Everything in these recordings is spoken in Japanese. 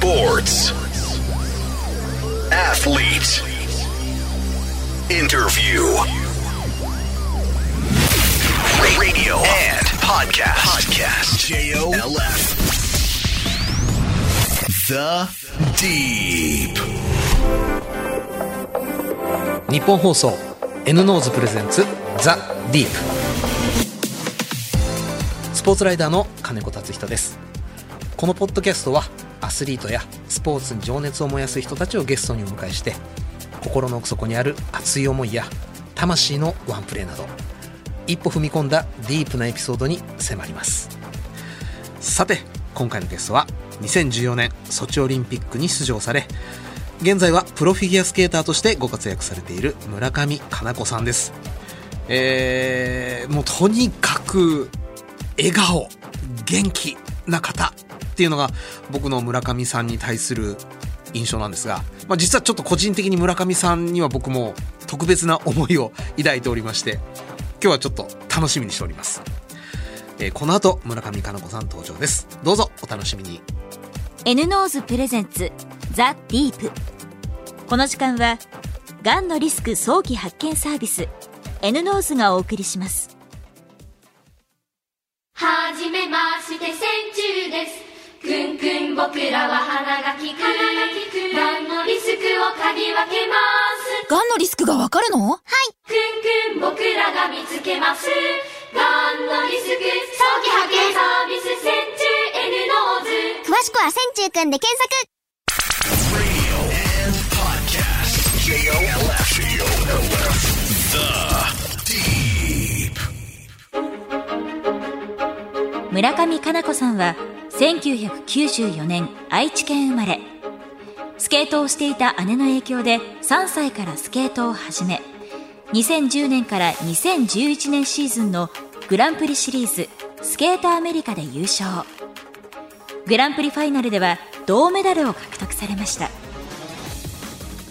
Sports. Athlete. Interview. Radio and podcast. Podcast. J-O-L-F. The Deep. 日本放送 N ノーズプレゼンツザ・ディープスポーツライダーの金子達人ですこのポッドキャストはアスリートやスポーツに情熱を燃やす人たちをゲストにお迎えして心の奥底にある熱い思いや魂のワンプレーなど一歩踏み込んだディープなエピソードに迫ります。さて今回のゲストは2014年ソチオリンピックに出場され現在はプロフィギュアスケーターとしてご活躍されている村上佳菜子さんです。えー、もうとにかく笑顔元気な方。っていうのが僕の村上さんに対する印象なんですが、まあ、実はちょっと個人的に村上さんには僕も特別な思いを抱いておりまして今日はちょっと楽しみにしております、えーこの後村上佳菜子さん登場です。どうぞお楽しみに。 N-NOSE presents The Deep。この時間はがんのリスク早期発見サービス N ノーズがお送りします。はじめまして線虫ですくんくん僕らは鼻がきくがんのリスクを嗅ぎ分けます？がんのリスクがわかるの？くんくん僕らが見つけますがんのリスク？早期発見サービス線虫 N NOSE 詳しくは線虫くんで検索 Radio and podcast. J-O-L-F. J-O-L-F. The Deep. 村上佳菜子さんは1994年愛知県生まれ。スケートをしていた姉の影響で3歳からスケートを始め2010年から2011年シーズンのグランプリシリーズスケートアメリカで優勝。グランプリファイナルでは銅メダルを獲得されました。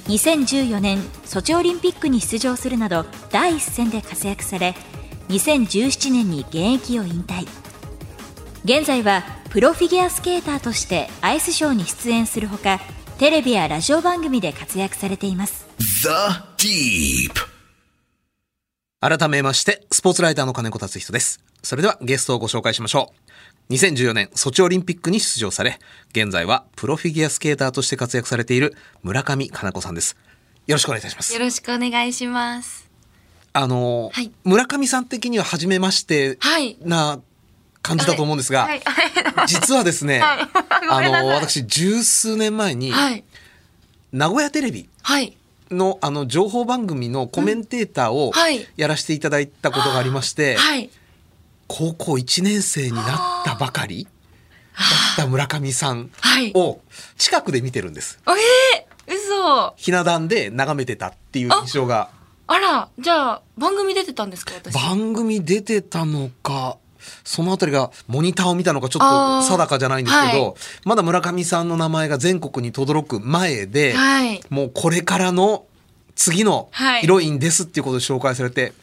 2014年ソチオリンピックに出場するなど第一線で活躍され2017年に現役を引退。現在はプロフィギュアスケーターとしてアイスショーに出演するほかテレビやラジオ番組で活躍されています The Deep. 改めまして、スポーツライターの金子達人です。それではゲストをご紹介しましょう。2014年ソチオリンピックに出場され、現在はプロフィギュアスケーターとして活躍されている村上佳菜子さんです。よろしくお願いいたしますよ。ろしくお願いします。あのーはい村上さん的には初めましてはいな感じだと思うんですが、はい。実はですね、はいご あの私十数年前にはい。名古屋テレビはい。のあの情報番組のコメンテーターをはいやらせていただいたことがありまして、はい。高校1年生になったばかりだった村上さんはい。を近くで見てるんです。おえー、嘘。ひな壇で眺めてたっていう印象があら、じゃあ、番組出てたんですか私。番組出てたのかそのあたりがモニターを見たのかちょっと定かじゃないんですけど、はいまだ村上さんの名前が全国に轟く前で、はい。もうこれからの次のはいヒロインですっていうことで紹介されて、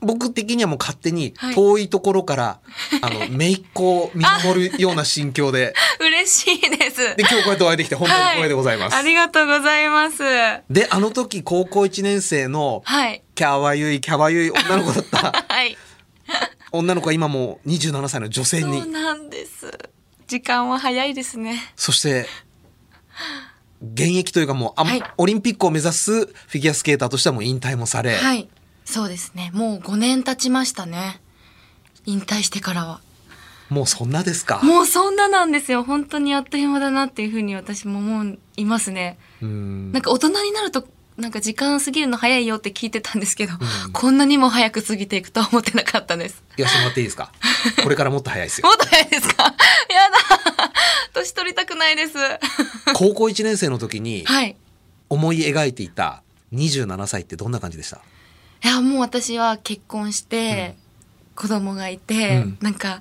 僕的にはもう勝手にはい遠いところから、あの姪っ子を見守るような心境で嬉しいです。で今日こうやってお会いできて本当に光栄でございます。はありがとうございます。であの時高校1年生のはい。キャワユイキャワユイ女の子だった はい。女の子が今もう27歳の女性そうになんです。時間は早いですね。そして現役というかもうあ、はいオリンピックを目指すフィギュアスケーターとしてはもう引退もされ、はい。そうですね。もう5年経ちましたね。引退してからは。もうそんなですか？もうそんななんですよ。本当にあっという間だなっていうふうに私も思いますね。うんなんか大人になると、なんか時間過ぎるの早いよって聞いてたんですけど、こんなにも早く過ぎていくとは思ってなかったです。言わせてもらっていいですか？これからもっと早いですよ。もっと早いですか？やだ。年取りたくないです。高校1年生の時にはい。思い描いていた27歳ってどんな感じでした？いや、もう私は結婚して、子供がいて、うん。なんか、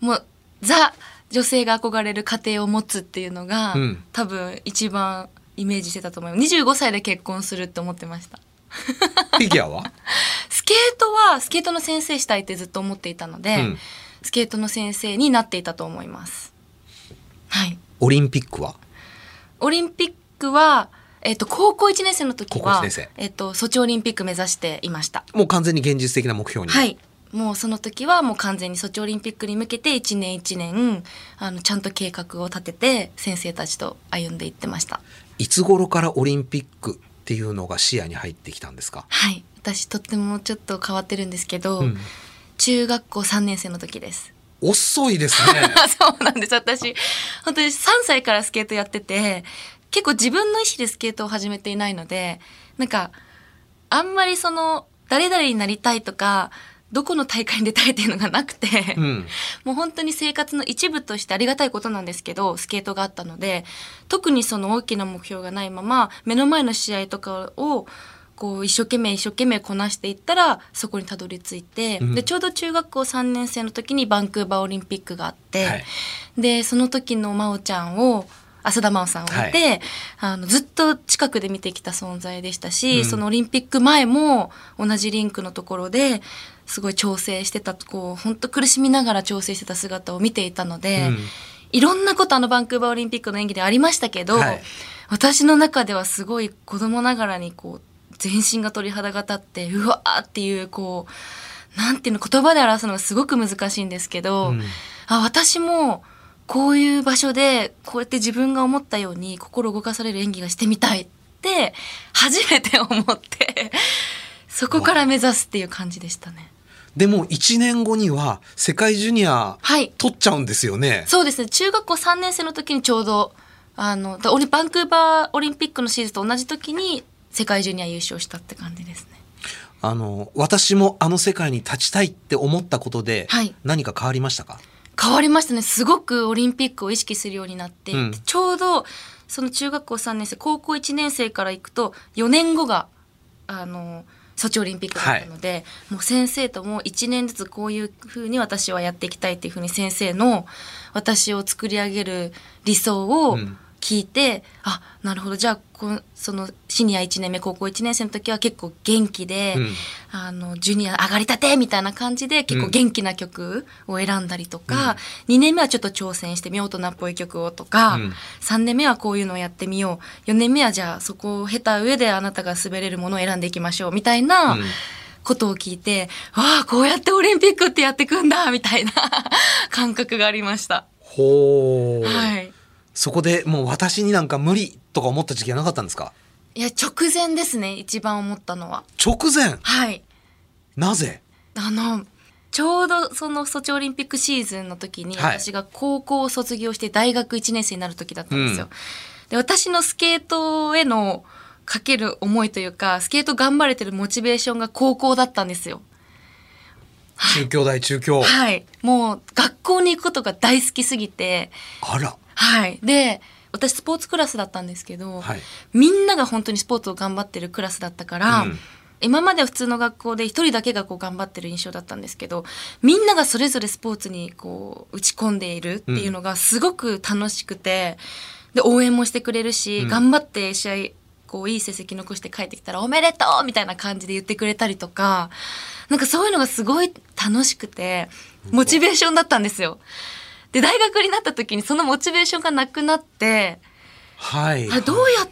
もう、ザ、女性が憧れる家庭を持つっていうのが、うん。多分一番イメージしてたと思います。25歳で結婚するって思ってました。フィギュアは？スケートは、スケートの先生したいってずっと思っていたので、うんスケートの先生になっていたと思います。はい。オリンピックは？オリンピックは、えっと、高校1年生の時高校はえっと、ソチオリンピック目指していました。もう完全に現実的な目標に。はい。もうその時はもう完全にソチオリンピックに向けて一年一年、あの、ちゃんと計画を立てて、先生たちと歩んでいってました。いつ頃からオリンピックっていうのが視野に入ってきたんですか？はい。私とってもちょっと変わってるんですけど、うん中学校3年生の時です。遅いですね。そうなんです。私、本当に3歳からスケートやってて、結構自分の意思でスケートを始めていないので、なんか、あんまりその、誰々になりたいとか、どこの大会に出たいっていうのがなくて、うん。もう本当に生活の一部としてありがたいことなんですけど、スケートがあったので、特にその大きな目標がないまま、目の前の試合とかを、こう一生懸命一生懸命こなしていったらそこにたどり着いて、うんでちょうど中学校3年生の時にバンクーバーオリンピックがあって、はいでその時の真央ちゃんを浅田真央さんを見て、はあのずっと近くで見てきた存在でしたし、うん。そのオリンピック前も同じリンクのところですごい調整してたこう本当苦しみながら調整してた姿を見ていたので、うん。いろんなことあのバンクーバーオリンピックの演技でありましたけど、はい。私の中ではすごい子供ながらにこう全身が鳥肌が立ってうわーっていうこうなんていうの言葉で表すのがすごく難しいんですけど、うん。あ私もこういう場所でこうやって自分が思ったように心動かされる演技がしてみたいって初めて思ってそこから目指すっていう感じでしたね。でも1年後には世界ジュニアはい取っちゃうんですよね。そうですね中学校3年生の時にちょうどあのだオリバンクーバーオリンピックのシーズンと同じ時に世界ジュニア優勝したって感じですね。あの私もあの世界に立ちたいって思ったことではい何か変わりましたか、変わりましたね。すごくオリンピックを意識するようになって、うん。ちょうどその中学校3年生高校1年生から行くと4年後があのソチオリンピックだったので、もう先生とも1年ずつこういうふうに私はやっていきたいっていうふうに先生の私を作り上げる理想をうん聞いて、あなるほど。じゃあこうそのシニア1年目高校1年生の時は結構元気で、うん。あのジュニア上がりたてみたいな感じで結構元気な曲を選んだりとか、2年目はちょっと挑戦してみよう大人っぽい曲をとか、うん。3年目はこういうのをやってみよう。4年目はじゃあそこを経た上であなたが滑れるものを選んでいきましょう。みたいなうん。ことを聞いて、わあこうやってオリンピックってやってくんだみたいな 感覚がありました。ほう、はいそこでもう私になんか無理とか思った時期はなかったんですか？いや直前ですね一番思ったのは。直前？はい。なぜ？あのちょうどそのソチオリンピックシーズンの時にはい。私が高校を卒業して大学1年生になる時だったんですよ。うん。で私のスケートへのかける思いというかスケート頑張れてるモチベーションが高校だったんですよ。中京大中京、はい。もう学校に行くことが大好きすぎて。あらはい。で私スポーツクラスだったんですけど、はいみんなが本当にスポーツを頑張ってるクラスだったから、うん今までは普通の学校で一人だけがこう頑張ってる印象だったんですけどみんながそれぞれスポーツにこう打ち込んでいるっていうのがすごく楽しくてで応援もしてくれるし、うん頑張って試合こういい成績残して帰ってきたら「おめでとう!」みたいな感じで言ってくれたりとかなんかそういうのがすごい楽しくてモチベーションだったんですよ。で大学になった時にそのモチベーションがなくなってはい。あれどうやっ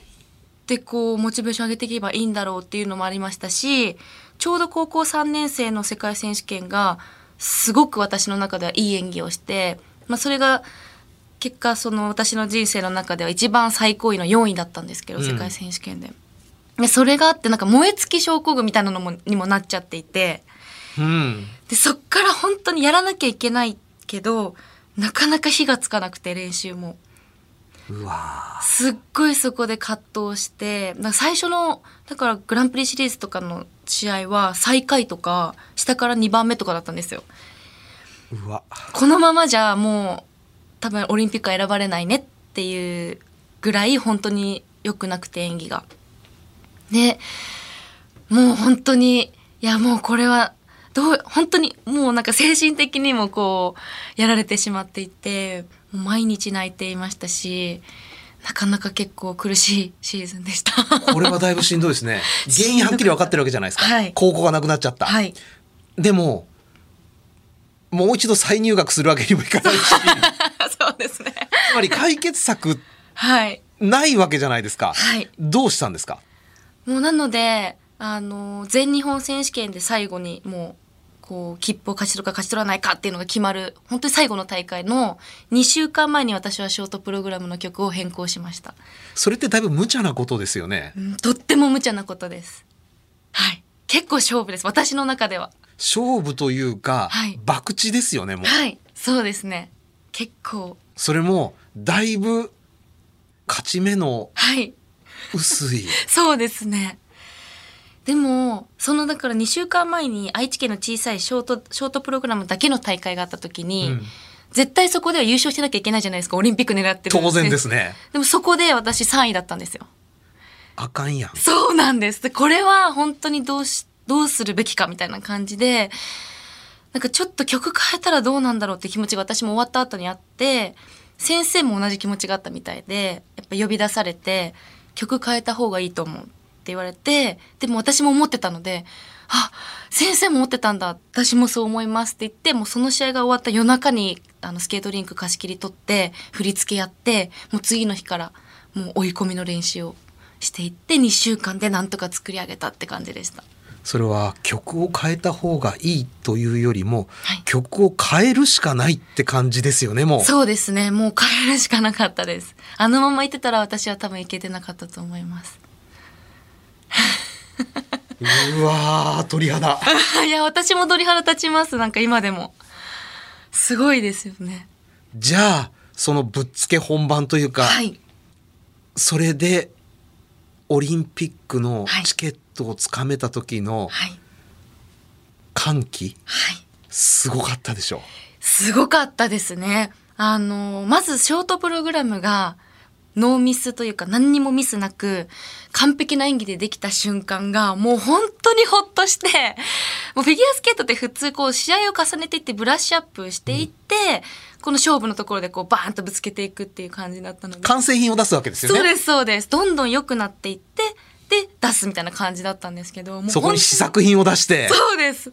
てこうモチベーション上げていけばいいんだろうっていうのもありましたしちょうど高校3年生の世界選手権がすごく私の中ではいい演技をして、まあ、それが結果その私の人生の中では一番最高位の4位だったんですけど、うん。世界選手権で。でそれがあってなんか燃え尽き症候群みたいなのもにもなっちゃっていて。うん。でそっから本当にやらなきゃいけないけどなかなか火がつかなくて練習も。うわすっごいそこで葛藤して最初のだからグランプリシリーズとかの試合は最下位とか下から2番目とかだったんですよ。ーうわこのままじゃもう多分オリンピックは選ばれないねっていうぐらい本当に良くなくて演技が。でもう本当にいやもうこれはどう本当にもうなんか精神的にもこうやられてしまっていて毎日泣いていましたしなかなか結構苦しいシーズンでした。これはだいぶしんどいですね。原因はっきり分かってるわけじゃないですか、はい。高校がなくなっちゃった、はい。でももう一度再入学するわけにもいかないし。そうですね。まり解決策はい。ないわけじゃないですか。はい。どうしたんですか？もうなのであの全日本選手権で最後にもうこう切符を勝ち取るか勝ち取らないかっていうのが決まる本当に最後の大会の2週間前に私はショートプログラムの曲を変更しました、それってだいぶ無茶なことですよね。うんとっても無茶なことです。はい。結構勝負です私の中では。勝負というか、はい。博打ですよね、もう。はい。そうですね。結構。それも、だいぶ、勝ち目のはい。薄い。そうですね。でも、そのだから2週間前に愛知県の小さいショート、ショートプログラムだけの大会があった時に、うん絶対そこでは優勝しなきゃいけないじゃないですか。オリンピック狙ってる。当然です。ね。でもそこで私3位だったんですよ。あかんやん。そうなんです。でこれは本当にどうし、どうするべきかみたいな感じで、なんかちょっと曲変えたらどうなんだろうって気持ちが私も終わった後にあって、先生も同じ気持ちがあったみたいで、やっぱ呼び出されて、曲変えた方がいいと思うって言われて、でも私も思ってたので、あ、先生も思ってたんだ。私もそう思いますって言って、もうその試合が終わった夜中に、あの、スケートリンク貸し切り取って、振り付けやって、もう次の日から、もう追い込みの練習をしていって、2週間でなんとか作り上げたって感じでした。それは曲を変えた方がいいというよりも、はい曲を変えるしかないって感じですよね、もう。そうですね。もう変えるしかなかったです。あのままいってたら私は多分いけてなかったと思います。うわー、鳥肌。いや、私も鳥肌立ちます。なんか今でも。すごいですよね。じゃあ、そのぶっつけ本番というか、はい。それで、オリンピックのはいチケットをつかめた時のはい。歓喜、はい。すごかったでしょ。すごかったですね。あの、まずショートプログラムがノーミスというか何にもミスなく完璧な演技でできた瞬間がもう本当にほっとして、もうフィギュアスケートって普通こう試合を重ねていってブラッシュアップしていって、この勝負のところでこうバーンとぶつけていくっていう感じだったので。完成品を出すわけですよね。そうですそうです。どんどん良くなっていって、で、出すみたいな感じだったんですけど、もうそこに試作品を出して、そうです。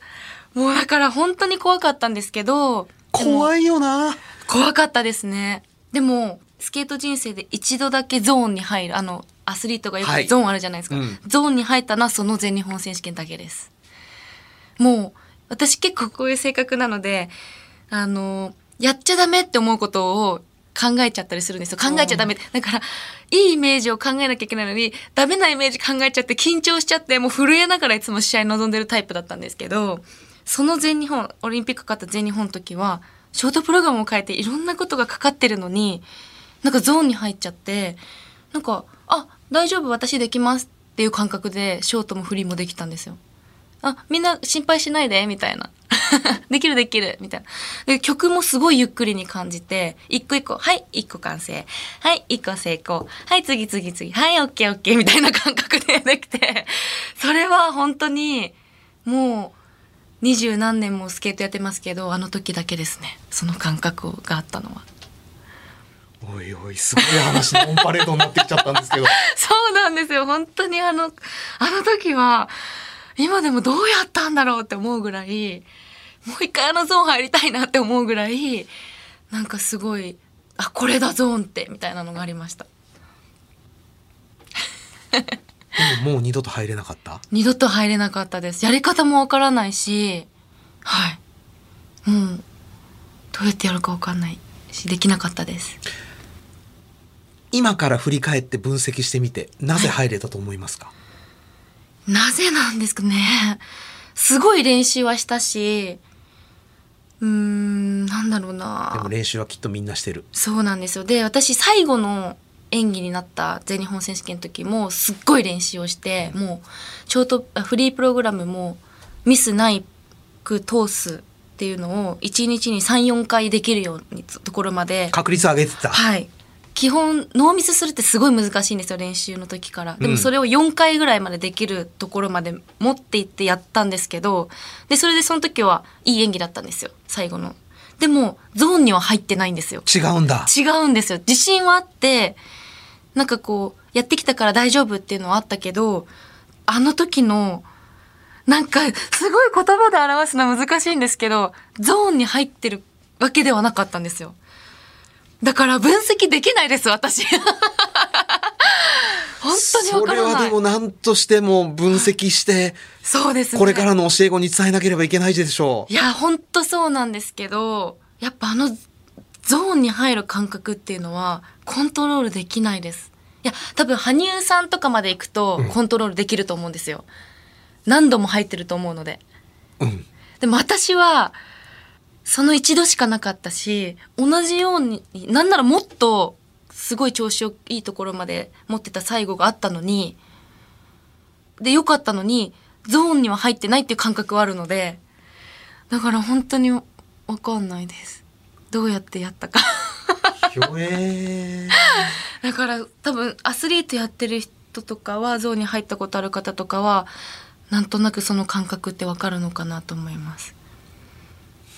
もうだから本当に怖かったんですけど、怖いよな。怖かったですね。でも、スケート人生で一度だけゾーンに入る、あの、アスリートがよはいくゾーンあるじゃないですか。うんゾーンに入ったのはその全日本選手権だけです。もう、私結構こういう性格なので、あの、やっちゃダメって思うことを考えちゃったりするんですよ。考えちゃダメ。だから、いいイメージを考えなきゃいけないのに、ダメなイメージ考えちゃって緊張しちゃって、もう震えながらいつも試合に臨んでるタイプだったんですけど、その全日本、オリンピック勝った全日本の時は、ショートプログラムを変えていろんなことがかかってるのに、なんかゾーンに入っちゃって、なんか、あ、大丈夫、私できますっていう感覚で、ショートもフリーもできたんですよ。あ、みんな心配しないで、みたいな。できるできる、みたいな。で、曲もすごいゆっくりに感じて、一個一個、はい、一個完成。はい、一個成功。はい、次次次。はい、オッケーオッケー、みたいな感覚で できて、それは本当に、もう、二十何年もスケートやってますけど、あの時だけですね。その感覚があったのは。おいおい、すごい話のオンパレードになってきちゃったんですけど。そうなんですよ。本当にあの、あの時は、今でもどうやったんだろうって思うぐらい、もう一回あのゾーン入りたいなって思うぐらい、なんかすごい、あ、これだゾーンって、みたいなのがありました。でももう二度と入れなかった？二度と入れなかったです。やり方もわからないし、はい。もう、どうやってやるかわかんないし、できなかったです。今から振り返って分析してみて、なぜ入れたと思いますか、なぜなんですかね。すごい練習はしたし、うーん、なんだろうでなも。練習はきっとみんなしてる。そうなんですよ。で、私最後の演技になった全日本選手権の時もすっごい練習をして、もう、ショート、あフリープログラムもミスないく通すっていうのを1日に3、4回できるようにところまで、確率上げてた。はい。基本、ノーミスするってすごい難しいんですよ、練習の時から。でうんもそれを4回ぐらいまでできるところまで持っていってやったんですけど、で、それでその時はいい演技だったんですよ、最後の。でも、ゾーンには入ってないんですよ。違うんだ。違うんですよ。自信はあって、なんかこう、やってきたから大丈夫っていうのはあったけど、あの時の、なんか、すごい言葉で表すのは難しいんですけど、ゾーンに入ってるわけではなかったんですよ。だから分析できないです、私。本当にわそれからない。はでも何としても分析して、そうですね。これからの教え子に伝えなければいけないでしょいや、本当そうなんですけど、やっぱあのゾーンに入る感覚っていうのはコントロールできないです。いや、多分羽生さんとかまで行くとコントロールできると思うんですよ。何度も入ってると思うので。う。うん。でも私は、その一度しかなかったし、同じように、なんならもっと、すごい調子をいいところまで持ってた最後があったのに、で、良かったのに、ゾーンには入ってないっていう感覚はあるので、だから本当にわかんないです。どうやってやったか。だから多分アスリートやってる人とかは、ゾーンに入ったことある方とかは、なんとなくその感覚ってわかるのかなと思います。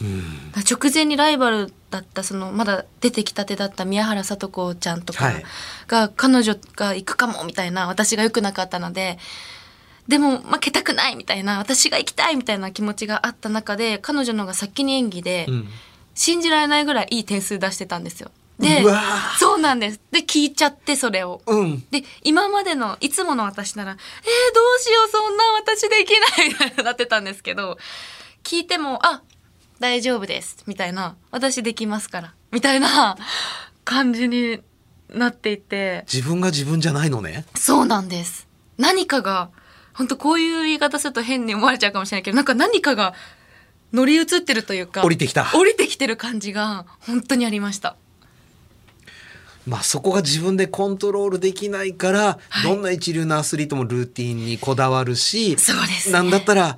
直前にライバルだったそのまだ出てきたてだった宮原聡子ちゃんとかはいが彼女が行くかもみたいな私が良くなかったのででも負けたくないみたいな私が行きたいみたいな気持ちがあった中で彼女の方が先に演技で、うん。信じられないぐらいいい点数出してたんですよ。でそうなんです。で聞いちゃってそれを。うん。で今までのいつもの私なら「えー、どうしようそんな私できない」なってたんですけど聞いても「あ大丈夫です」みたいな「私できますから」みたいな 感じになっていて。自分が自分じゃないのね。そうなんです。何かが本当こういう言い方すると変に思われちゃうかもしれないけどなんか何かが乗り移ってるというか降りてきた。降りてきてる感じが本当にありました。まあそこが自分でコントロールできないから、はい。どんな一流のアスリートもルーティンにこだわるし、そうですね。なんだったら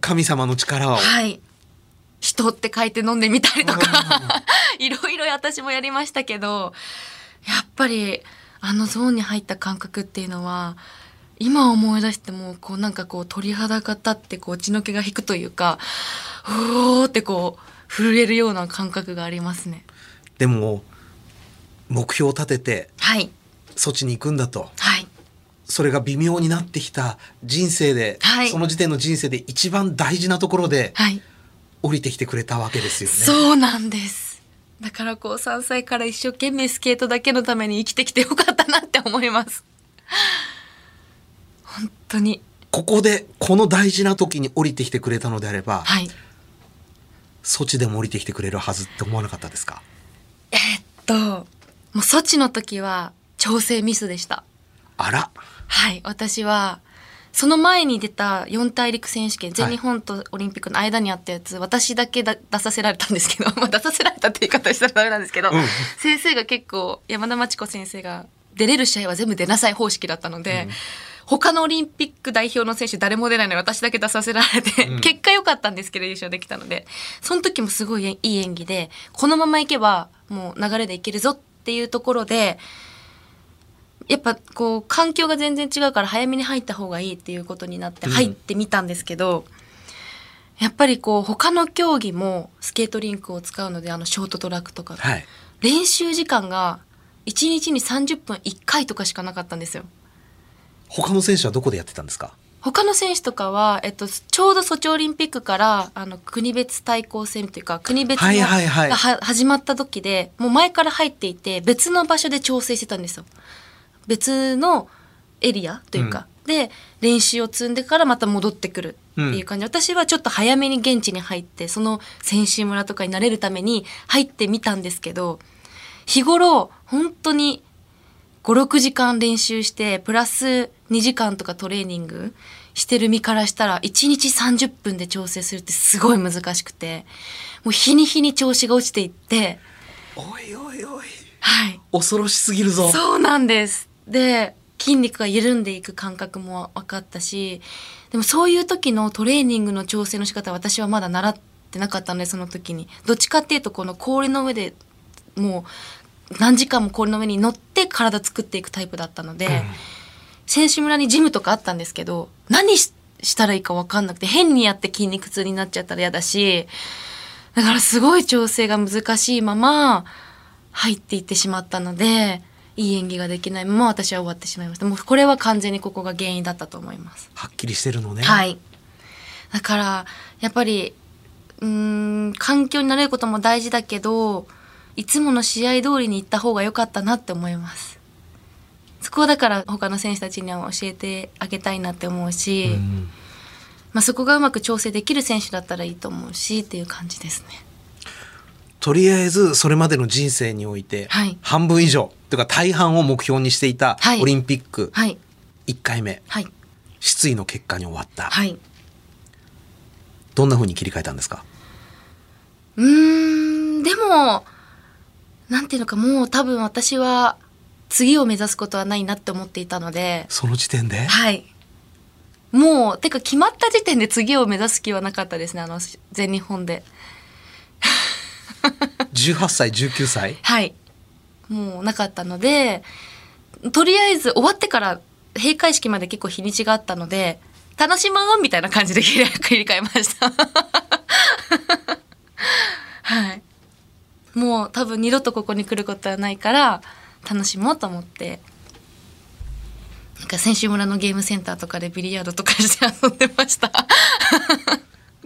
神様の力を。はい。人って書いて飲んでみたりとか、いろいろ私もやりましたけど、やっぱりあのゾーンに入った感覚っていうのは、今思い出しても、こうなんかこう鳥肌が立ってこう血の気が引くというか、おーってこう震えるような感覚がありますね。でも目標を立ててはい。そっちに行くんだと。はい。それが微妙になってきた人生で、はいその時点の人生で一番大事なところではい。降りてきてくれたわけですよね。そうなんです。だからこう3歳から一生懸命スケートだけのために生きてきてよかったなって思います。本当に。ここでこの大事な時に降りてきてくれたのであれば、はい。ソチでも降りてきてくれるはずって思わなかったですか？えーっと、もうソチの時は調整ミスでした。あらはい。私は、その前に出た四大陸選手権、全日本とオリンピックの間にあったやつ、私だけだ出させられたんですけど、まあ出させられたって言い方したらダメなんですけど、うん。先生が結構、山田真知子先生が、出れる試合は全部出なさい方式だったので、他のオリンピック代表の選手誰も出ないのに私だけ出させられて、うん。結果良かったんですけど優勝できたので、その時もすごいいい演技で、このままいけばもう流れでいけるぞっていうところで、やっぱこう環境が全然違うから早めに入った方がいいっていうことになってうん。入ってみたんですけど、やっぱりこう他の競技もスケートリンクを使うのであのショートトラックとか、はい。練習時間が1日に30分1回とかしかなかったんですよ。他の選手はどこでやってたんですか？他の選手とかは、えっと、ちょうどソチオリンピックからあの国別対抗戦というか国別のはいはいはい。がは始まった時でもう前から入っていて別の場所で調整してたんですよ別のエリアというか、で練習を積んでからまた戻ってくるっていう感じ、私はちょっと早めに現地に入ってその選手村とかになれるために入ってみたんですけど日頃本当に56時間練習してプラス2時間とかトレーニングしてる身からしたら1日30分で調整するってすごい難しくてもう日に日に調子が落ちていっておいおいおい。はい。恐ろしすぎるぞ。そうなんですで筋肉が緩んでいく感覚も分かったしでもそういう時のトレーニングの調整の仕方は私はまだ習ってなかったのでその時に。どっちかっていうとこの氷の上でもう何時間も氷の上に乗って体作っていくタイプだったので、選手村にジムとかあったんですけど何ししたらいいか分かんなくて変にやって筋肉痛になっちゃったら嫌だしだからすごい調整が難しいまま入っていってしまったのでいい演技ができないまま私は終わってしまいました。もうこれは完全にここが原因だったと思います。はっきりしてるのね。はい。だから、やっぱり、うーん、環境に慣れることも大事だけど、いつもの試合通りに行った方が良かったなって思います。そこはだから他の選手たちには教えてあげたいなって思うし、うん。まあ、そこがうまく調整できる選手だったらいいと思うしっていう感じですねとりあえずそれまでの人生において、はい。半分以上というか大半を目標にしていたはい。オリンピックはい。1回目、はい。失意の結果に終わった、はい。どんな風に切り替えたんですか？うーんでもなんていうのかもう多分私は次を目指すことはないなって思っていたので。その時点で？はい。もうてか決まった時点で次を目指す気はなかったですねあの全日本で18歳19歳？はい。もうなかったのでとりあえず終わってから閉会式まで結構日にちがあったので楽しもうみたいな感じで切り替えました。はい。もう多分二度とここに来ることはないから楽しもうと思って。なんか選手村のゲームセンターとかでビリヤードとかして遊んでました。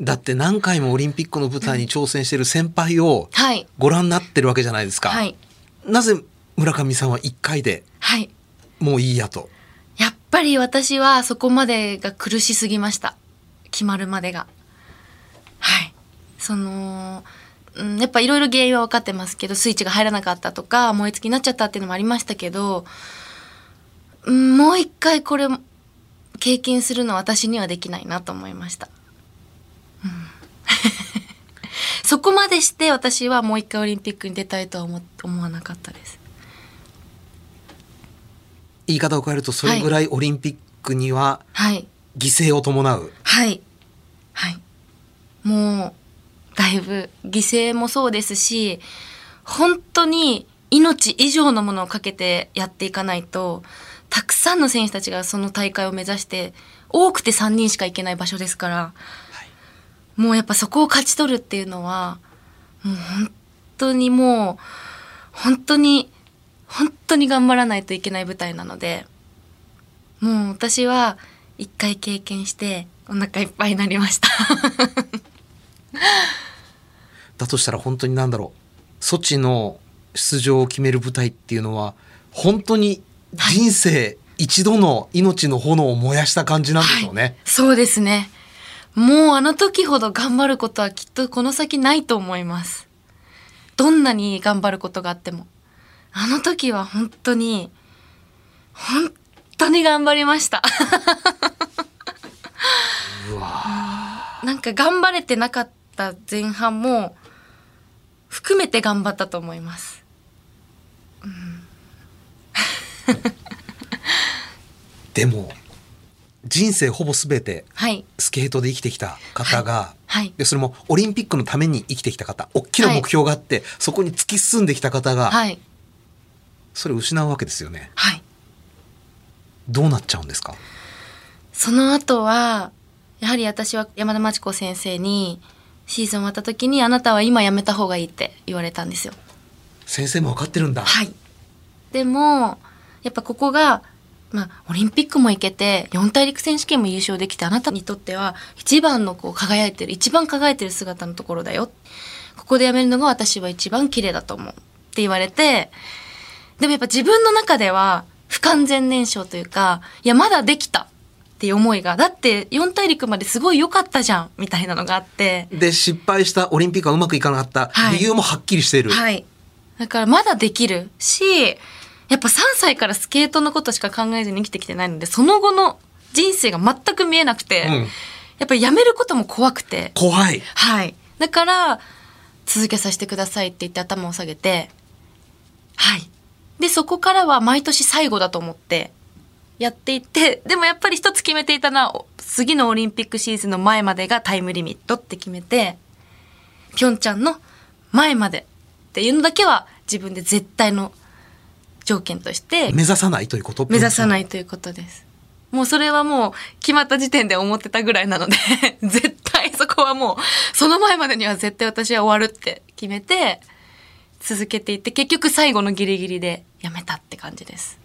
だって何回もオリンピックの舞台に挑戦してる先輩をはい。ご覧になってるわけじゃないですか、はい。なぜ村上さんは1回ではい。もういいやと？やっぱり私はそこまでが苦しすぎました。決まるまでが。はい。そのうんやっぱいろいろ原因は分かってますけどスイッチが入らなかったとか燃え尽きになっちゃったっていうのもありましたけどうんもう一回これ経験するのは私にはできないなと思いました、うん そこまでして私はもう一回オリンピックに出たいとは思思わなかったです言い方を変えるとそれぐらいオリンピックにははい犠牲を伴う、はい。はい。もう、だいぶ犠牲もそうですし、本当に命以上のものをかけてやっていかないと、たくさんの選手たちがその大会を目指して、多くて3人しか行けない場所ですから、もうやっぱそこを勝ち取るっていうのは、もう本当にもう、本当に、本当に頑張らないといけない舞台なので、もう私は一回経験してお腹いっぱいになりました。だとしたら本当になんだろうソチの出場を決める舞台っていうのは本当に人生一度の命の炎を燃やした感じなんでしょうね、そうですね。もうあの時ほど頑張ることはきっとこの先ないと思います。どんなに頑張ることがあっても。あの時は本当に、本当に頑張りました。なんか頑張れてなかった前半も含めて頑張ったと思います。でも人生ほぼ全てはい。スケートで生きてきた方が、はい。でそれもオリンピックのために生きてきた方大きな目標があって、そこに突き進んできた方が、はい。それを失うわけですよねはい。どうなっちゃうんですか？その後は、やはり私は山田真知子先生に、シーズン終わった時に、あなたは今やめた方がいいって言われたんですよ。先生も分かってるんだ、はい。でも、やっぱここが、まあ、オリンピックも行けて、四大陸選手権も優勝できて、あなたにとっては、一番のこう輝いてる、一番輝いてる姿のところだよ。ここでやめるのが私は一番綺麗だと思う。って言われて、でもやっぱ自分の中では、不完全燃焼というか、いや、まだできたっていう思いが、だって四大陸まですごい良かったじゃん、みたいなのがあって、で失敗したオリンピックがうまくいかなかったはい理由もはっきりしている、はい。だからまだできるし、やっぱ3歳からスケートのことしか考えずに生きてきてないので、その後の人生が全く見えなくて、うんやっぱりやめることも怖くて、怖いはい。だから、続けさせてくださいって言って頭を下げて、はい。で、そこからは毎年最後だと思って、やっていって、でもやっぱり一つ決めていたのは、次のオリンピックシーズンの前までがタイムリミットって決めて、ピョンチャンの前までっていうのだけは自分で絶対の条件として目指さないということ？目指さないいということです。もうそれはもう決まった時点で思ってたぐらいなので 絶対そこはもうその前までには絶対私は終わるって決めて続けていって結局最後のギリギリでやめたって感じです。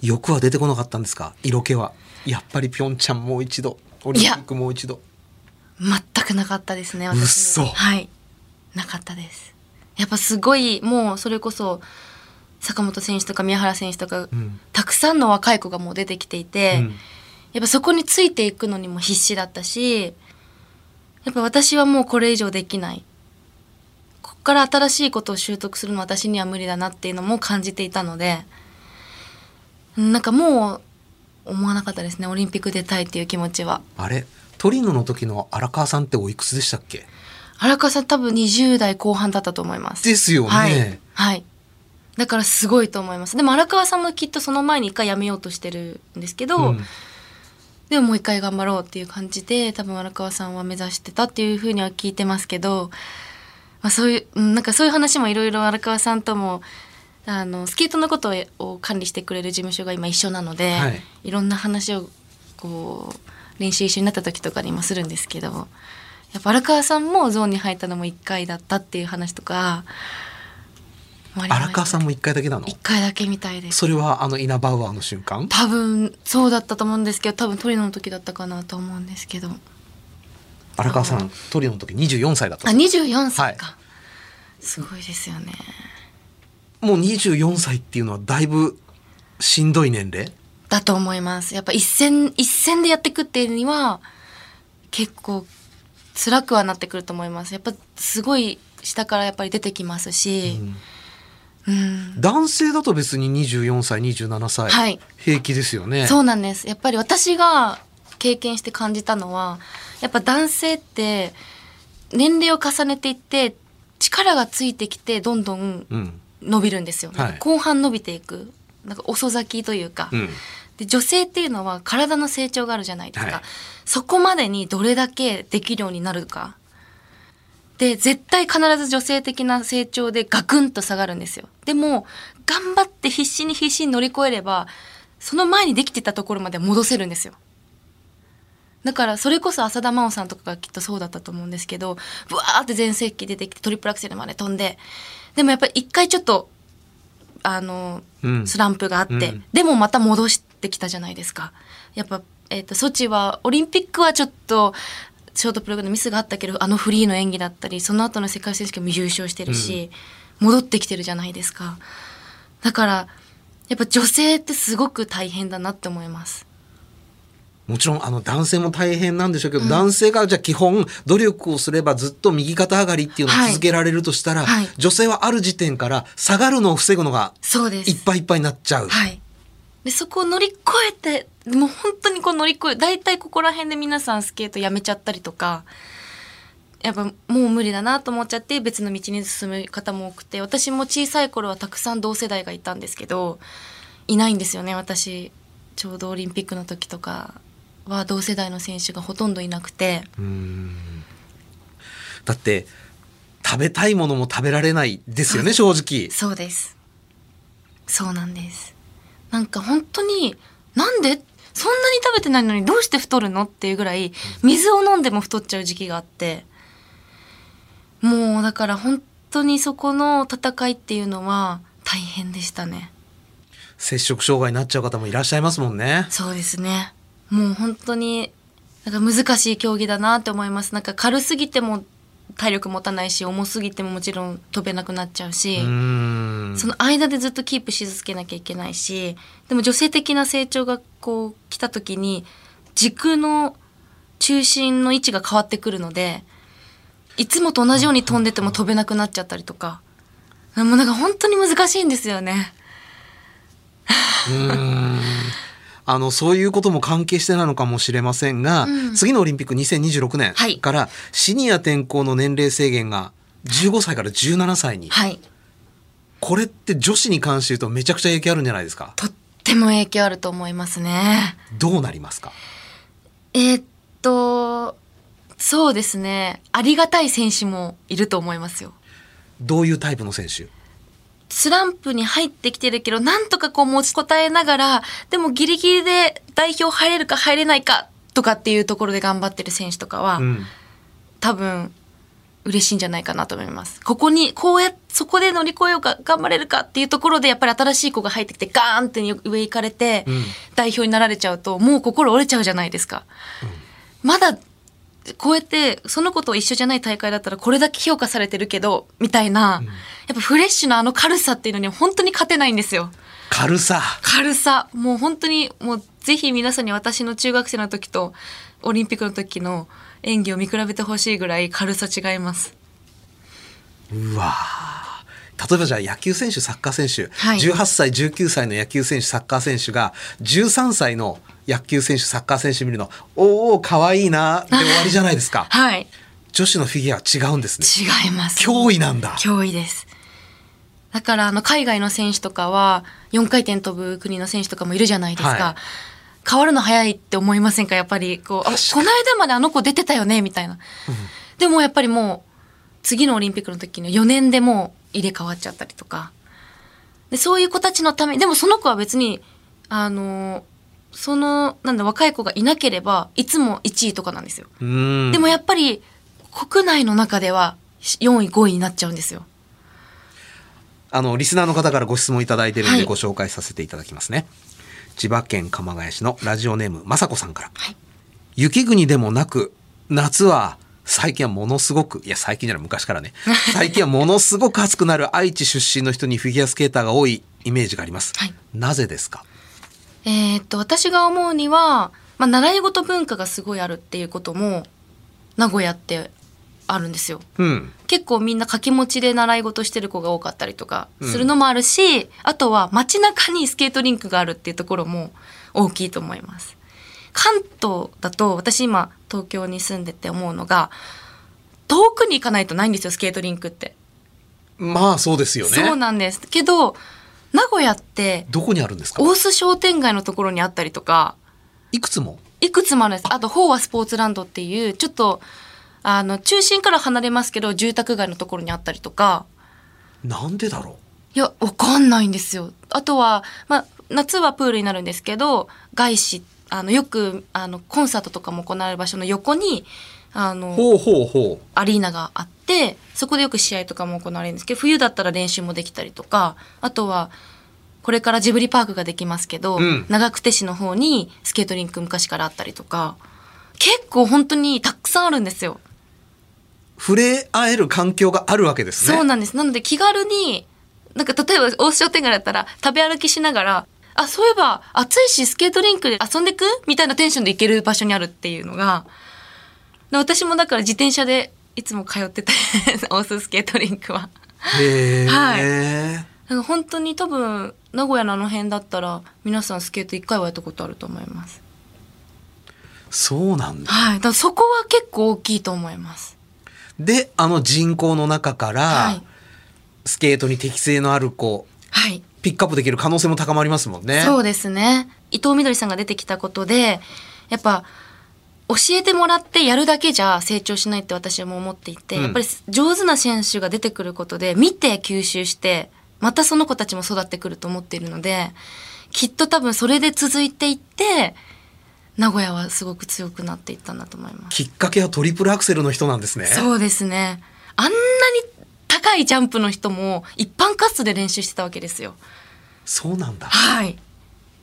欲は出てこなかったんですか？色気は。やっぱりピョンチャンもう一度。オリンピックもう一度。全くなかったですね私には嘘はい。なかったです。やっぱすごいもうそれこそ坂本選手とか宮原選手とか、ん。たくさんの若い子がもう出てきていて、うん。やっぱそこについていくのにも必死だったしやっぱ私はもうこれ以上できない。こっから新しいことを習得するのは私には無理だなっていうのも感じていたのでなんかもう思わなかったですねオリンピック出たいっていう気持ちは。あれ？トリノの時の荒川さんっておいくつでしたっけ？荒川さん多分20代後半だったと思います。ですよね、はい、はい、だからすごいと思います。でも荒川さんもきっとその前に一回やめようとしてるんですけど、うん。でももう一回頑張ろうっていう感じで多分荒川さんは目指してたっていうふうには聞いてますけど、まあ、そういううんなんかそういう話もいろいろ荒川さんともあのスケートのことを管理してくれる事務所が今一緒なので、はい。い、ろんな話をこう練習一緒になった時とかにもするんですけどやっぱ荒川さんもゾーンに入ったのも1回だったっていう話とか荒川さんも一回だけなの？1回だけみたいです。それはあのイナバウアーの瞬間？多分そうだったと思うんですけど多分トリノの時だったかなと思うんですけど。荒川さんトリノの時24歳だったあそうです24歳か、すごいですよね。もう24歳っていうのはだいぶしんどい年齢？だと思います。やっぱ一戦一戦でやっていくっていうには結構辛くはなってくると思います。やっぱすごい下からやっぱり出てきますし、うん男性だと別に24歳27歳、はい。平気ですよね。そうなんです。やっぱり私が経験して感じたのはやっぱ男性って年齢を重ねていって力がついてきてどんどんうん。伸びるんですよ、はい。後半伸びていく。なんか遅咲きというか、うん。で女性っていうのは体の成長があるじゃないですか、はい。そこまでにどれだけできるようになるかで絶対必ず女性的な成長でガクンと下がるんですよ。でも頑張って必死に必死に乗り越えればその前にできてたところまで戻せるんですよ。だからそれこそ浅田真央さんとかがきっとそうだったと思うんですけどブワーって全盛期出てきてトリプルアクセルまで飛んででもやっぱり一回ちょっとあの、うん。スランプがあって、うん。でもまた戻してきたじゃないですか。やっぱ、えっとソチはオリンピックはちょっとショートプログラムのミスがあったけどあのフリーの演技だったりその後の世界選手権も優勝してるし、戻ってきてるじゃないですか。だからやっぱ女性ってすごく大変だなって思います。もちろんあの男性も大変なんでしょうけど、男性がじゃあ基本努力をすればずっと右肩上がりっていうのをはい。続けられるとしたら、はい。女性はある時点から下がるのを防ぐのがいっぱいいっぱいになっちゃう。はい。で、そこを乗り越えて、もう本当にこう乗り越え、大体ここら辺で皆さんスケートやめちゃったりとか、やっぱもう無理だなと思っちゃって別の道に進む方も多くて、私も小さい頃はたくさん同世代がいたんですけど、いないんですよね、私。ちょうどオリンピックの時とかは同世代の選手がほとんどいなくて、だって食べたいものも食べられないですよね正直。そうです。そうなんです。なんか本当に、なんで？そんなに食べてないのにどうして太るの？っていうぐらい、水を飲んでも太っちゃう時期があって、もうだから本当にそこの戦いっていうのは大変でしたね。摂食障害になっちゃう方もいらっしゃいますもんね。そうですね。もう本当に、なんか難しい競技だなって思います。なんか軽すぎても体力持たないし、重すぎてももちろん飛べなくなっちゃうし。その間でずっとキープし続けなきゃいけないしでも女性的な成長がこう来た時に軸の中心の位置が変わってくるのでいつもと同じように飛んでても飛べなくなっちゃったりとかもうなんか本当に難しいんですよね。あのそういうことも関係してなのかもしれませんが、うん。次のオリンピック2026年はい。からシニア転向の年齢制限が15歳から17歳に、はい。これって女子に関して言うとめちゃくちゃ影響あるんじゃないですか？とっても影響あると思いますね。どうなりますか？えーっとそうですね。ありがたい選手もいると思いますよ。どういうタイプの選手？スランプに入ってきてるけど、なんとかこう持ちこたえながら、でもギリギリで代表入れるか入れないかとかっていうところで頑張ってる選手とかは、うん多分嬉しいんじゃないかなと思います。ここに、こうやっそこで乗り越えようか、頑張れるかっていうところで、やっぱり新しい子が入ってきて、ガーンって上行かれて、うん代表になられちゃうと、もう心折れちゃうじゃないですか。まだ、こうやってその子と一緒じゃない大会だったらこれだけ評価されてるけどみたいな、やっぱフレッシュなあの軽さっていうのに本当に勝てないんですよ。軽さ。軽さ。もう本当にもうぜひ皆さんに私の中学生の時とオリンピックの時の演技を見比べてほしいぐらい軽さ違います。うわー例えばじゃあ野球選手、サッカー選手、はい。18歳、19歳の野球選手、サッカー選手が、13歳の野球選手、サッカー選手見るの、おお、可愛いな、で終わりじゃないですか。はい。女子のフィギュアは違うんですね。違います。脅威なんだ。脅威です。だからあの海外の選手とかは4回転飛ぶ国の選手とかもいるじゃないですか、はい。変わるの早いって思いませんか？やっぱりこうあこの間まであの子出てたよねみたいな、でもやっぱりもう次のオリンピックの時に4年でもう入れ替わっちゃったりとかでそういう子たちのためでもその子は別にあのそのなんだ若い子がいなければいつも1位とかなんですよ。でもやっぱり国内の中では4位5位になっちゃうんですよあの、リスナーの方からご質問いただいてるんはいでご紹介させていただきますね。千葉県鎌ヶ谷市のラジオネーム、まさこさんから。はい雪国でもなく、夏は、最近はものすごく、いや最近じゃない昔からね、最近はものすごく暑くなる愛知出身の人にフィギュアスケーターが多いイメージがあります。はい。なぜですか？えーっと私が思うには、まあ、習い事文化がすごいあるっていうことも名古屋ってあるんですよ。うん。結構みんな掛け持ちで習い事してる子が多かったりとかするのもあるし、あとは街中にスケートリンクがあるっていうところも大きいと思います関東だと私今東京に住んでて思うのが遠くに行かないとないんですよスケートリンクって、まあそうですよね。そうなんですけど名古屋ってどこにあるんですか？大須商店街のところにあったりとかいくつも？いくつもあるんです。あと、飽和スポーツランドっていう、ちょっと、あの、中心から離れますけど、住宅街のところにあったりとか、なんでだろいや、わかんないんですよ。あとは、まあ、夏はプールになるんですけど、外資、あの、よく、あの、コンサートとかも行われる場所の横に、あうの、ほうほうほアリーナがあって、そこでよく試合とかも行われるんですけど、冬だったら練習もできたりとか、あとは、これからジブリパークができますけど、うん長久手市の方にスケートリンク昔からあったりとか、結構本当にたくさんあるんですよ。う。触れ合える環境があるわけですね。そうなんです。なので気軽に、なんか例えば大須商店街だったら食べ歩きしながら、あ、そういえば暑いしスケートリンクで遊んでく？みたいなテンションで行ける場所にあるっていうのが、で私もだから自転車でいつも通ってて、大須スケートリンクは。へえ。はなんか本当に多分名古屋のあの辺だったら皆さんスケート一回はやったことあると思います。そうなんだ。はい。だそこは結構大きいと思います。で、あの人口の中から、はい。スケートに適性のある子、はい。ピックアップできる可能性も高まりますもんね。そうですね。伊藤みどりさんが出てきたことで、やっぱ、教えてもらってやるだけじゃ成長しないって私はもう思っていて、うんやっぱり上手な選手が出てくることで、見て吸収して、またその子たちも育ってくると思っているので、きっと多分それで続いていって、名古屋はすごく強くなっていったんだと思います。きっかけはトリプルアクセルの人なんですね。そうですね。あんなに高いジャンプの人も一般カッスで練習してたわけですよ。そうなんだ。はい。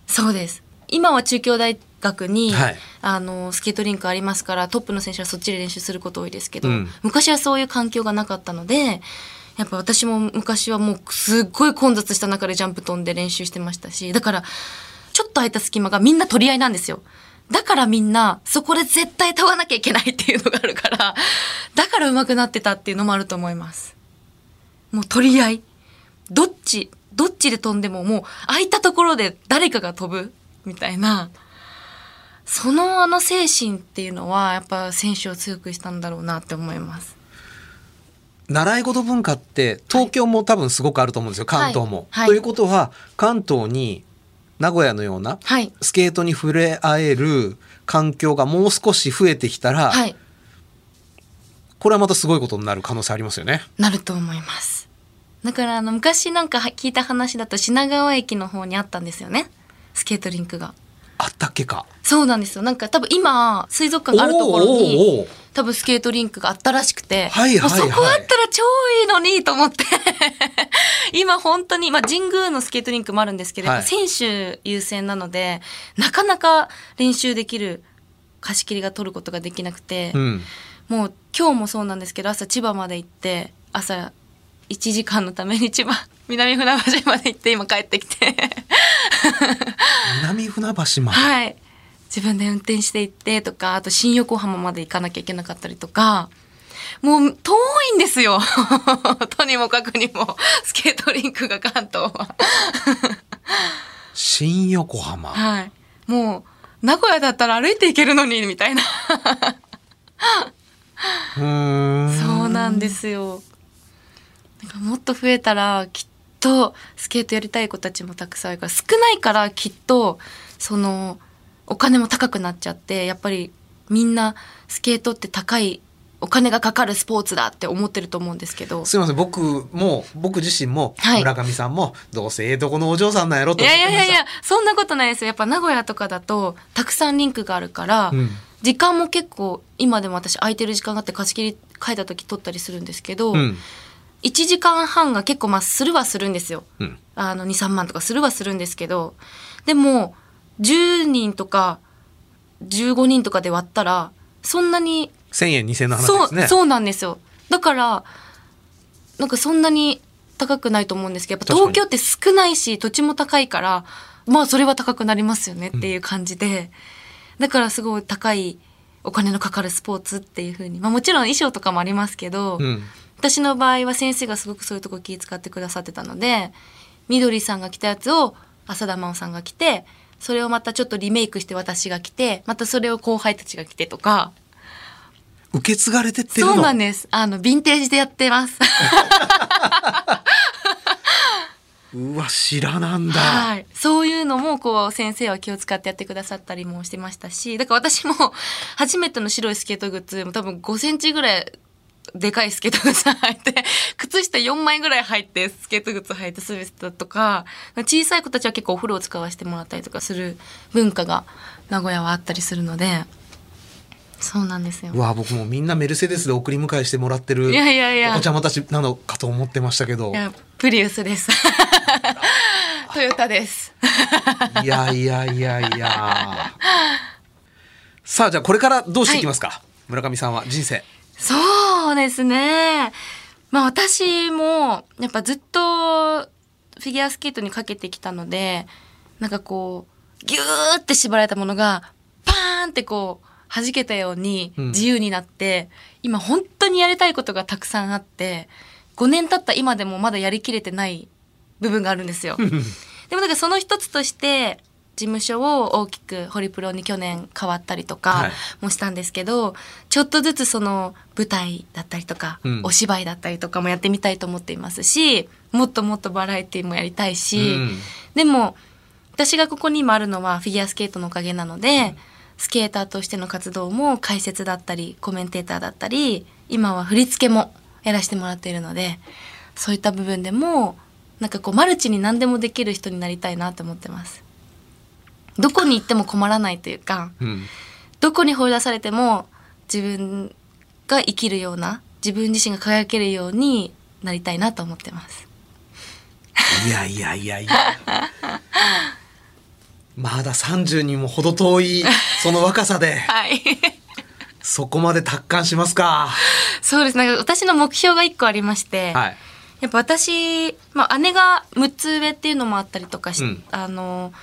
そうです。今は中京大学に、はいあのスケートリンクありますからトップの選手はそっちで練習すること多いですけど、うん昔はそういう環境がなかったのでやっぱ私も昔はもうすっごい混雑した中でジャンプ飛んで練習してましたしだからちょっと空いた隙間がみんな取り合いなんですよ。だからみんなそこで絶対飛ばなきゃいけないっていうのがあるからだから上手くなってたっていうのもあると思います。もう取り合い。どっち、どっちで飛んでももう空いたところで誰かが飛ぶみたいな。そのあの精神っていうのはやっぱ選手を強くしたんだろうなって思います。習い事文化って東京も多分すごくあると思うんですよ、関東も。はいということは関東に名古屋のようなはい。スケートに触れ合える環境がもう少し増えてきたら、はい。これはまたすごいことになる可能性ありますよね。なると思います。だからあの昔なんかは聞いた話だと品川駅の方にあったんですよね。スケートリンクが。あったっけか。そうなんですよ。なんか多分今水族館があるところに多分スケートリンクがあったらしくて、はいはいはいそこあったら超いいのにと思って 今本当に、まあ、神宮のスケートリンクもあるんですけど、はい選手優先なのでなかなか練習できる貸し切りが取ることができなくて、うんもう今日もそうなんですけど朝千葉まで行って朝1時間のために千葉南船橋まで行って今帰ってきて。南船橋まで、はい。自分で運転して行ってとかあと新横浜まで行かなきゃいけなかったりとか。もう遠いんですよ。とにもかくにも。スケートリンクが関東は。新横浜、はい。もう名古屋だったら歩いて行けるのにみたいなそうなんですよ。なんかもっと増えたらきっとスケートやりたい子たちもたくさんいるから少ないからきっとそのお金も高くなっちゃってやっぱりみんなスケートって高いお金がかかるスポーツだって思ってると思うんですけど。すいません。僕も僕自身もはい。村上さんもどうせええとこのお嬢さんなんやろといやいやいやそんなことないですよ。やっぱ名古屋とかだとたくさんリンクがあるから、うん時間も結構今でも私空いてる時間があって貸し切り書いた時取ったりするんですけど、うん。1時間半が結構まあするはするんですよ。うん。あの23万とかするはするんですけどでも10人とか15人とかで割ったらそんなに1000円2000円の話そう,、ですね。そうなんですよ。だからなんかそんなに高くないと思うんですけどやっぱ東京って少ないし土地も高いからまあそれは高くなりますよねっていう感じで、だからすごい高いお金のかかるスポーツっていう風に。まあもちろん衣装とかもありますけど、うん。私の場合は先生がすごくそういうとこ気遣ってくださってたのでみどりさんが着たやつを浅田真央さんが着てそれをまたちょっとリメイクして私が着てまたそれを後輩たちが着てとか。受け継がれてってそうなんです。あのヴィンテージでやってます うわ知らなんだ、はい、そういうのもこう先生は気を使ってやってくださったりもしてましたしだから私も初めての白いスケート靴も多分5センチぐらいでかいスケート靴履いて 靴下4枚ぐらい履いてスケート靴履いて滑ってたとか小さい子たちは結構お風呂を使わせてもらったりとかする文化が名古屋はあったりするのでそうなんですよう。わ僕もみんなメルセデスで送り迎えしてもらってるいやいやいやおゃまたちなのかと思ってましたけどいやプリウスです。トヨタです。いやいやいやいやさあじゃあこれからどうしていきますか、村上さんは人生そうですね。まあ私もやっぱずっとフィギュアスケートにかけてきたので、なんかこうギューって縛られたものがパーンってこう弾けたようにうん。自由になって、今本当にやりたいことがたくさんあって、5年経った今でもまだやりきれてない部分があるんですよ。でもなんかその一つとして事務所を大きくホリプロに去年変わったりとはかい。もしたんですけど、ちょっとずつその舞台だったりとか、うん。お芝居だったりとかもやってみたいと思っていますしもっともっとバラエティもやりたいし、うん。でも私がここに今あるのはフィギュアスケートのおかげなので、スケーターとしての活動も解説だったりコメンテーターだったり今は振り付けもやらせてもらっているのでそういった部分でもなんかこうマルチに何でもできる人になりたいなと思ってます。どこに行っても困らないというかうんどこに放り出されても自分が生きるような自分自身が輝けるようになりたいなと思ってます。いやいやいやいや まだ30にも程遠い その若さではい。そこまで達観しますか？そうです。なんか私の目標が一個ありまして、はいやっぱ私、まあ、姉が6つ上っていうのもあったりとかし、うんあの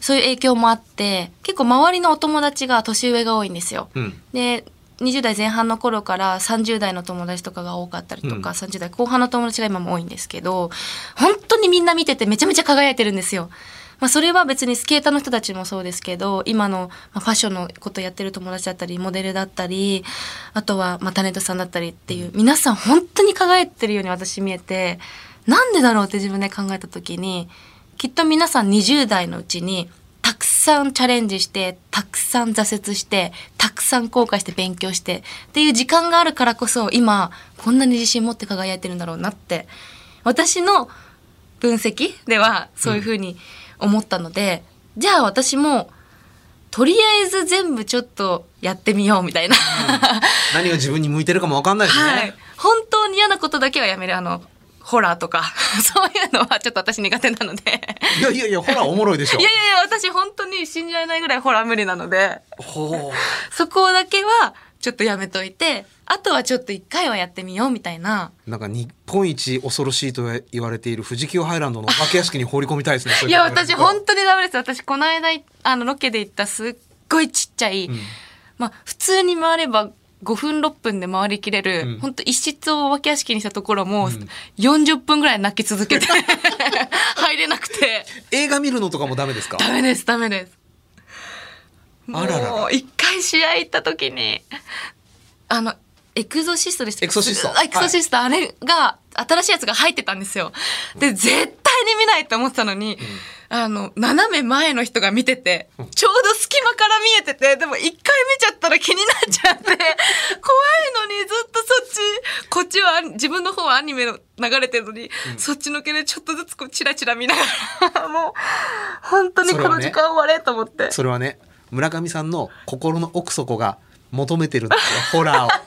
そういう影響もあって結構周りのお友達が年上が多いんですよ。うんで20代前半の頃から30代の友達とかが多かったりとか、うん30代後半の友達が今も多いんですけど本当にみんな見ててめちゃめちゃ輝いてるんですよ。まあ、それは別にスケーターの人たちもそうですけど今のまあファッションのことやってる友達だったりモデルだったりあとはまあタレントさんだったりっていう皆さん本当に輝いてるように私見えてなんでだろうって自分で考えた時にきっと皆さん20代のうちにたくさんチャレンジしてたくさん挫折してたくさん後悔して勉強してっていう時間があるからこそ今こんなに自信持って輝いてるんだろうなって私の分析ではそういうふうに思ったので、じゃあ私もとりあえず全部ちょっとやってみようみたいな、何が自分に向いてるかも分かんないしね、はい。本当に嫌なことだけはやめる。あのホラーとか。そういうのはちょっと私苦手なので。いやいやいやホラーおもろいでしょ。いやいやいや私本当に信じられないぐらいホラー無理なので。ほそこだけはちょっとやめといてあとはちょっと一回はやってみようみたいな。うなんか日本一恐ろしいと言われている富士急ハイランドのお化け屋敷に放り込みたいですねいや私本本当にダメです。私この間いあのロケで行ったすっごいちっちゃい、ん。まあ普通に回れば5分6分で回りきれる、うん。本当一室をお化け屋敷にしたところも、ん。40分ぐらい泣き続けて 入れなくて。映画見るのとかもダメですか？ダメですダメですあららもう一回試合行った時にあのエクゾシストでしたエクソシスト。あエクソシスト、あれが新しいやつが入ってたんですよ。で絶対に見ないと思ってたのに、あの斜め前の人が見ててちょうど隙間から見えててでも一回見ちゃったら気になっちゃって 怖いのにずっとそっちこっちは自分の方はアニメの流れてるのに、そっちのけでちょっとずつこうチラチラ見ながら もう本当にこの時間終われと思って。それはね村上さんの心の奥底が求めてるんですよホラーを。本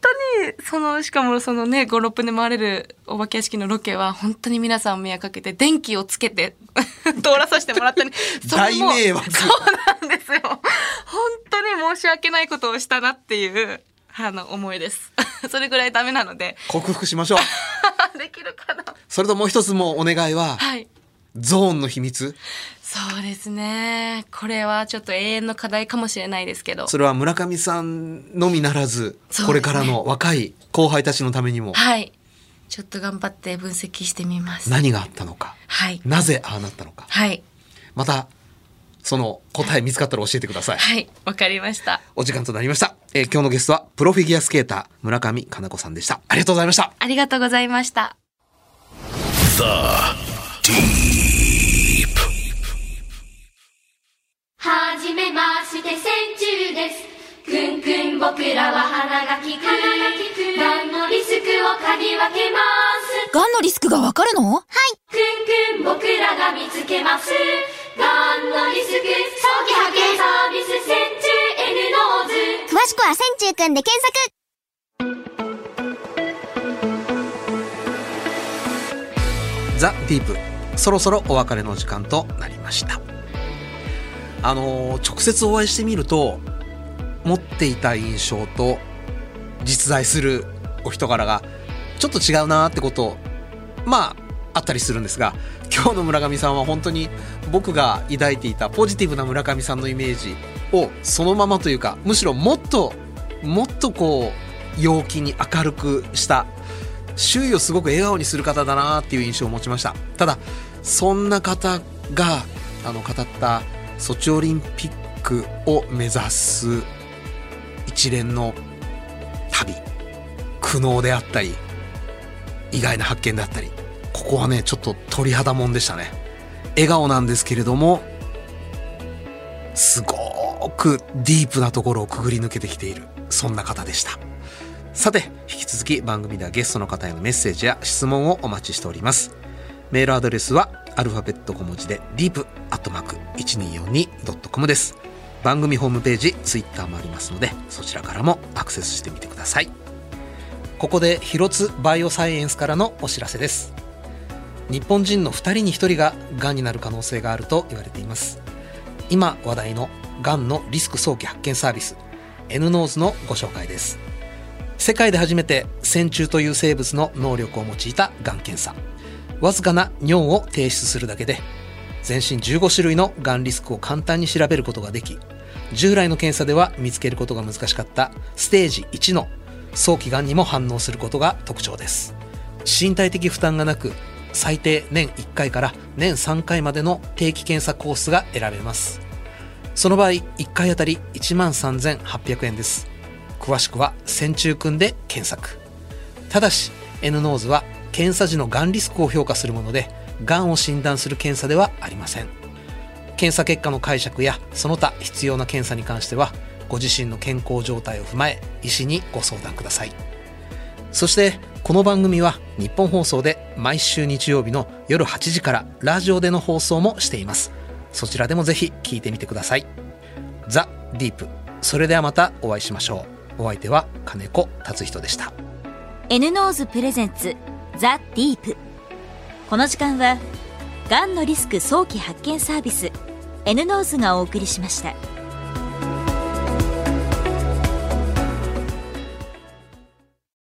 当にそのしかもそのね56分で回れるお化け屋敷のロケは本当に皆さん迷惑かけて電気をつけて 通らさせてもらったり それも大迷惑。そうなんですよ。本当に申し訳ないことをしたなっていうあの思いです。それぐらいダメなので。克服しましょう。できるかな。それともう一つもうお願いははい。ゾーンの秘密そうですね。これはちょっと永遠の課題かもしれないですけど。それは村上さんのみならず、ね。これからの若い後輩たちのためにも。はい。ちょっと頑張って分析してみます。何があったのか。はい。なぜああなったのか。はい。またその答え見つかったら教えてください。はい。わかりました。お時間となりました、えー今日のゲストはプロフィギュアスケーター村上佳菜子さんでした。ありがとうございました。ありがとうございました。はじめまして千中です。くんくん僕らは花がきく。がんのリスクを嗅ぎ分けます。がんのリスクがわかるの？はい。くんくん僕らが見つけます。がんのリスク早期発見サービス千中 N ノーズ詳しくは千中くんで検索。 The Deep。そろそろお別れの時間となりましたあのー直接お会いしてみると持っていた印象と実在するお人柄がちょっと違うなーってことまああったりするんですが今日の村上さんは本当に僕が抱いていたポジティブな村上さんのイメージをそのままというかむしろもっともっとこう陽気に明るくした周囲をすごく笑顔にする方だなっていう印象を持ちました。ただそんな方があの語ったソチオリンピックを目指す一連の旅苦悩であったり意外な発見であったりここはねちょっと鳥肌もんでしたね。笑顔なんですけれどもすごくディープなところをくぐり抜けてきているそんな方でした。さて引き続き番組ではゲストの方へのメッセージや質問をお待ちしております。メールアドレスはアルファベット小文字で deep.1242.com です。番組ホームページツイッターもありますのでそちらからもアクセスしてみてください。ここで広津バイオサイエンスからのお知らせです。日本人の2人に1人ががんになる可能性があると言われています。今話題のがんのリスク早期発見サービス N ノーズのご紹介です。世界で初めて線虫という生物の能力を用いたがん検査。わずかな尿を提出するだけで全身15種類のがんリスクを簡単に調べることができ従来の検査では見つけることが難しかったステージ1の早期がんにも反応することが特徴です。身体的負担がなく最低年1回から年3回までの定期検査コースが選べます。その場合1回あたり1万3800円です。詳しくは線虫くんで検索。ただし N ノーズは検査時のがんリスクを評価するものでがんを診断する検査ではありません。検査結果の解釈やその他必要な検査に関してはご自身の健康状態を踏まえ医師にご相談ください。そしてこの番組は日本放送で毎週日曜日の夜8時からラジオでの放送もしています。そちらでもぜひ聞いてみてください。ザ・ディープ。それではまたお会いしましょう。お相手は金子達仁でした。N ノーズプレゼンツ。ザ・ディープこの時間はがんのリスク早期発見サービス N ノーズがお送りしました。